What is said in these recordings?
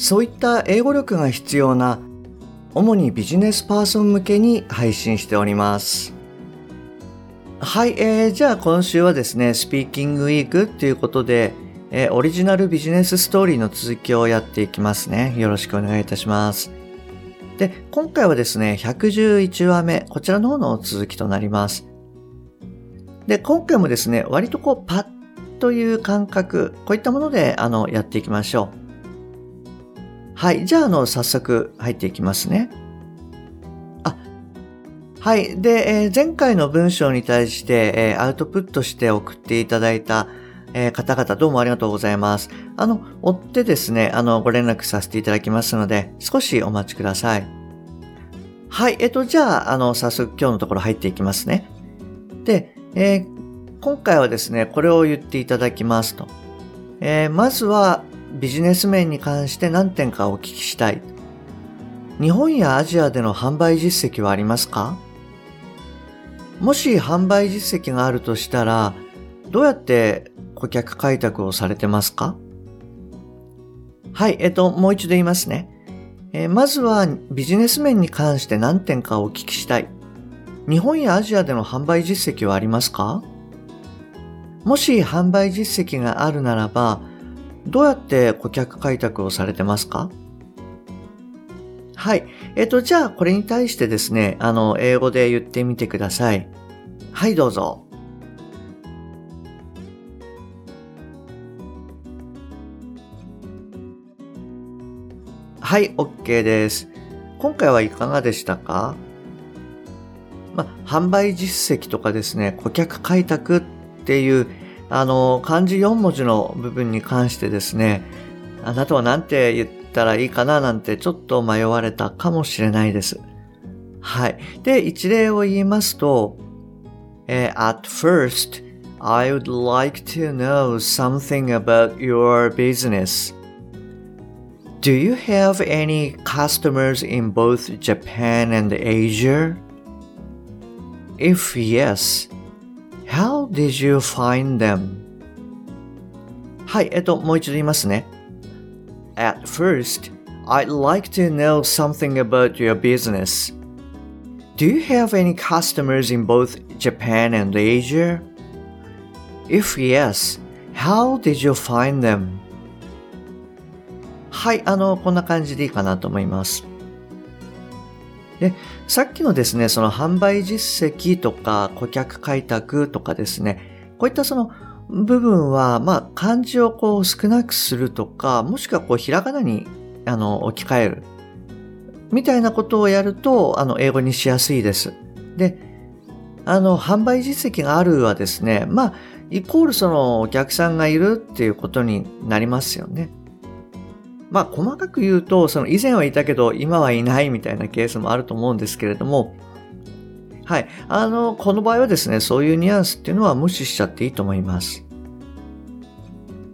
そういった英語力が必要な主にビジネスパーソン向けに配信しております。はい、えー、じゃあ今週はですねスピーキングウィークということで、えー、オリジナルビジネスストーリーの続きをやっていきますね。よろしくお願いいたします。で今回はですね111話目こちらの方の続きとなります。で、今回もですね、割とこう、パッという感覚、こういったもので、あの、やっていきましょう。はい。じゃあ、あの、早速入っていきますね。あ、はい。で、えー、前回の文章に対して、えー、アウトプットして送っていただいた、えー、方々どうもありがとうございます。あの、追ってですね、あの、ご連絡させていただきますので、少しお待ちください。はい。えっと、じゃあ、あの、早速今日のところ入っていきますね。で、えー、今回はですね、これを言っていただきますと。えー、まずはビジネス面に関して何点かお聞きしたい。日本やアジアでの販売実績はありますか？もし販売実績があるとしたら、どうやって顧客開拓をされてますか？はい、えっと、もう一度言いますね。えー、まずはビジネス面に関して何点かお聞きしたい。日本やアジアでの販売実績はありますか？もし販売実績があるならば、どうやって顧客開拓をされてますか？はい。えっ、と、じゃあ、これに対してですね、あの、英語で言ってみてください。はい、どうぞ。はい、OK です。今回はいかがでしたか？まあ、販売実績とかですね、顧客開拓っていう、あの、漢字4文字の部分に関してですね、あなたは何て言ったらいいかななんてちょっと迷われたかもしれないです。はい。で、一例を言いますと、え at first, I would like to know something about your business. Do you have any customers in both Japan and Asia? If yes, how did you find them? はい、えっと、もう一度言いますね。At first, I'd like to know something about your business. Do you have any customers in both Japan and Asia? If yes, how did you find them? はい、あの、こんな感じでいいかなと思います。 で、さっきのですね、その販売実績とか顧客開拓とかですね、こういったその部分は、まあ、漢字をこう少なくするとか、もしくはこうひらがなにあの置き換える。みたいなことをやると、あの、英語にしやすいです。で、あの、販売実績があるはですね、まあ、イコールそのお客さんがいるっていうことになりますよね。まあ細かく言うと、その以前はいたけど今はいないみたいなケースもあると思うんですけれども、はい。あの、この場合はですね、そういうニュアンスっていうのは無視しちゃっていいと思います。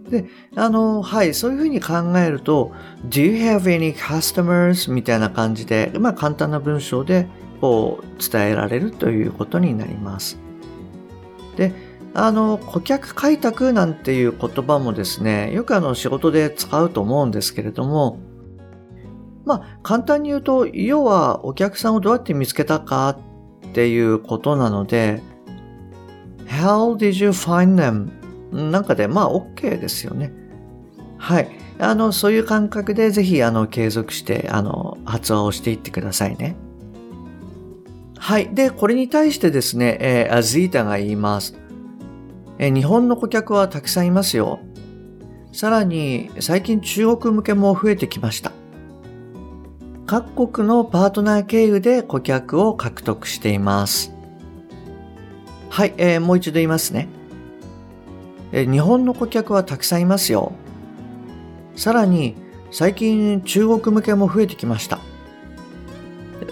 で、あの、はい、そういうふうに考えると、Do you have any customers? みたいな感じで、まあ簡単な文章でこう伝えられるということになります。で、あの、顧客開拓なんていう言葉もですね、よくあの仕事で使うと思うんですけれども、まあ、簡単に言うと、要はお客さんをどうやって見つけたかっていうことなので、How did you find them? なんかで、まあ、OK ですよね。はい。あの、そういう感覚でぜひ、あの、継続して、あの、発話をしていってくださいね。はい。で、これに対してですね、えー、アズータが言います。え日本の顧客はたくさんいますよ。さらに最近中国向けも増えてきました。各国のパートナー経由で顧客を獲得しています。はい、えー、もう一度言いますね、え、日本の顧客はたくさんいますよ。さらに最近中国向けも増えてきました。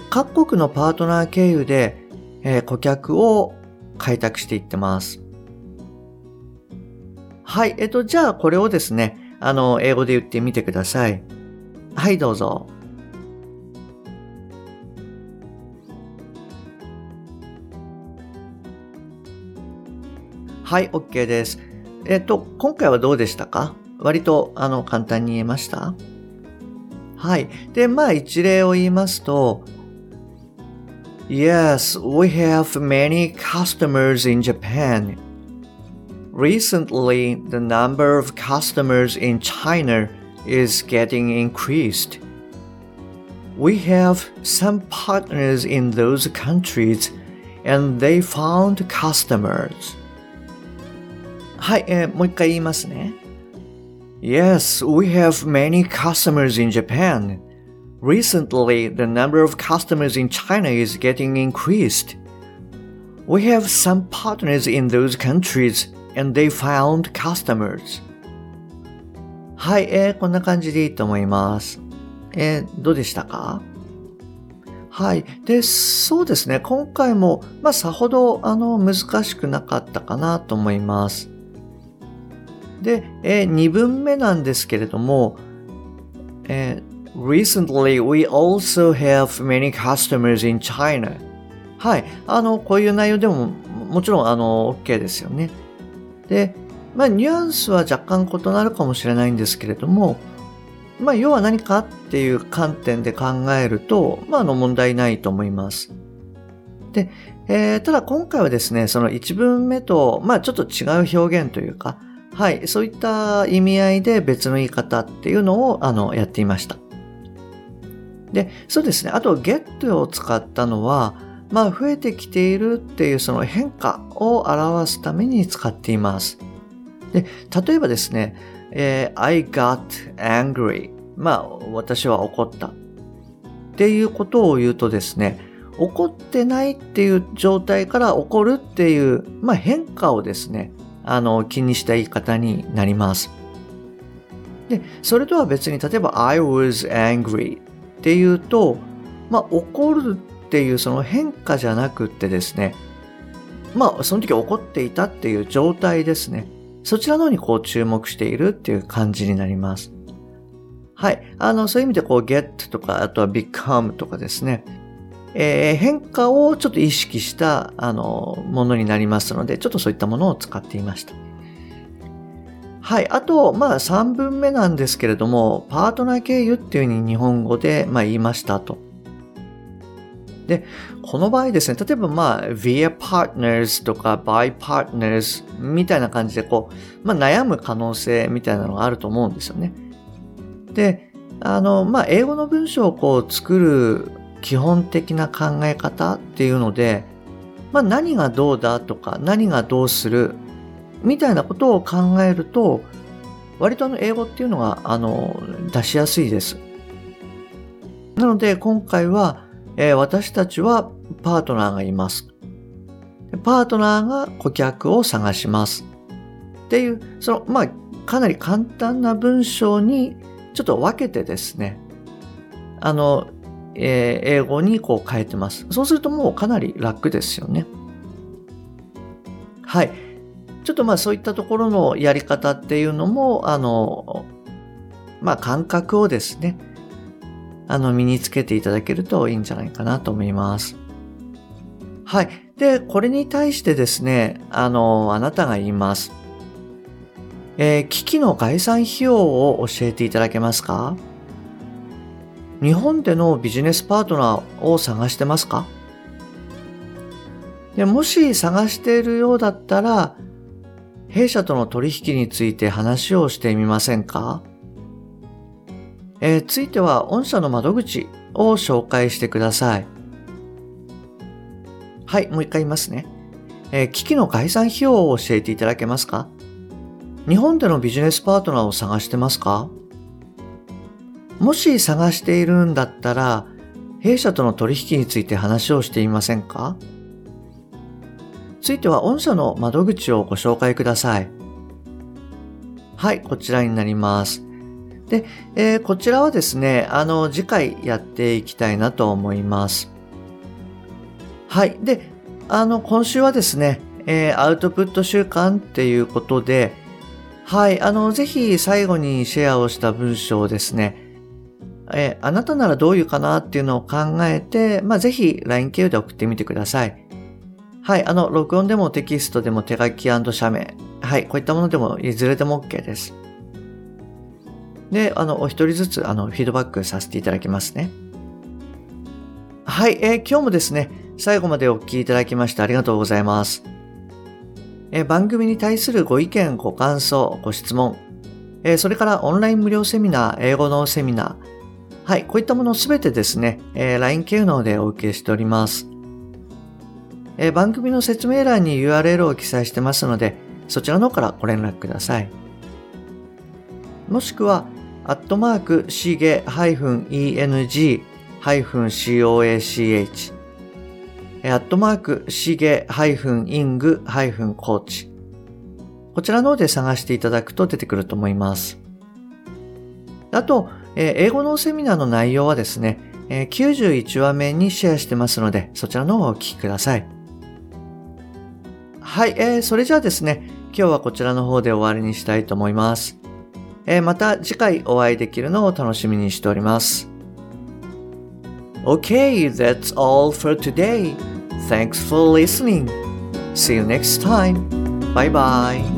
各国のパートナー経由で、えー、顧客を開拓していってます。はい。えっと、じゃあこれをですね、あの、英語で言ってみてください。はい、どうぞ。はい、OK です。えっと、今回はどうでしたか？割と、あの、簡単に言えました？はい。で、まあ、一例を言いますと、Yes, we have many customers in Japan. Recently, the number of customers in China is getting increased. We have some partners in those countries and they found customers. はい、えー、もう一回言いますね。Yes, we have many customers in Japan. Recently, the number of customers in China is getting increased. We have some partners in those countries and they found customers. はい、えー、こんな感じでいいと思います。えー、どうでしたか？はい。で、そうですね。今回も、まあ、さほど、あの、難しくなかったかなと思います。で、えー、2文目なんですけれども、えー、Recently, we also have many customers in China. はい。あの、こういう内容でももちろん、あの、OK ですよね。で、まあ、ニュアンスは若干異なるかもしれないんですけれども、まあ、要は何かっていう観点で考えると、まあ、あの、問題ないと思います。で、えー、ただ今回はですね、その一文目と、まあ、ちょっと違う表現というか、はい、そういった意味合いで別の言い方っていうのを、あの、やっていました。で、そうですね。あと、get を使ったのは、まあ、増えてきているっていうその変化を表すために使っています。で、例えばですね、えー、I got angry. まあ、私は怒った。っていうことを言うとですね、怒ってないっていう状態から怒るっていう、まあ、変化をですね、あの、気にした言い方になります。で、それとは別に、例えば、I was angry っていうと、まあ、怒るっていうその変化じゃなくってですね、まあ、その時怒っていたっていう状態ですね。そちらの方にこう注目しているっていう感じになります。はい。あの、そういう意味でこう get とか、あとは become とかですね。えー、変化をちょっと意識した、あの、ものになりますので、ちょっとそういったものを使っていました。はい。あと、まあ、3文目なんですけれども、パートナー経由っていうふうに日本語で、まあ、言いましたと。で、この場合ですね、例えばまあ、via partners とか by partners みたいな感じで、こう、まあ、悩む可能性みたいなのがあると思うんですよね。で、あの、まあ、英語の文章をこう作る基本的な考え方っていうので、まあ、何がどうだとか何がどうするみたいなことを考えると割とあの英語っていうのがあの出しやすいです。なので今回は、えー、私たちはパートナーがいます。パートナーが顧客を探します。っていう、その、まあ、かなり簡単な文章にちょっと分けてですね、あの、えー、英語にこう変えてます。そうするともうかなり楽ですよね。はい。ちょっとまあそういったところのやり方っていうのも、あの、まあ感覚をですね、あの身につけていただけるといいんじゃないかなと思います。はい。で、これに対してですね、あの、あなたが言います。えー、機器の概算費用を教えていただけますか？日本でのビジネスパートナーを探してますか？でもし探しているようだったら、弊社との取引について話をしてみませんか？えー、ついては御社の窓口を紹介してください。はい、もう一回言いますね。えー、機器の概算費用を教えていただけますか？日本でのビジネスパートナーを探してますか？もし探しているんだったら、弊社との取引について話をしていませんか？ついては御社の窓口をご紹介ください。はい、こちらになります。で、えー、こちらはですね、あの、次回やっていきたいなと思います。はい。で、あの、今週はですね、えー、アウトプット習慣っていうことで、はい、あの、ぜひ最後にシェアをした文章をですね、えー、あなたならどういうかなっていうのを考えて、まあ、ぜひ LINE 経由で送ってみてください。はい、あの、録音でもテキストでも手書き社名。はい、こういったものでもいずれでも OK です。で、あの、お一人ずつ、あの、フィードバックさせていただきますね。はい、えー、今日もですね、最後までお聞きいただきましてありがとうございます。えー、番組に対するご意見、ご感想、ご質問、えー、それからオンライン無料セミナー、英語のセミナー、はい、こういったものすべてですね、えー、LINE 系能でお受けしております。えー、番組の説明欄に URL を記載してますので、そちらの方からご連絡ください。もしくは、アットマーク、しげ -eng-coach、アットマーク、しげ -ing-coach。こちらの方で探していただくと出てくると思います。あと、英語のセミナーの内容はですね、91話目にシェアしてますので、そちらの方をお聞きください。はい、えー、それじゃあですね、今日はこちらの方で終わりにしたいと思います。えー、また次回お会いできるのを楽しみにしております。Okay, that's all for today. Thanks for listening. See you next time. Bye bye.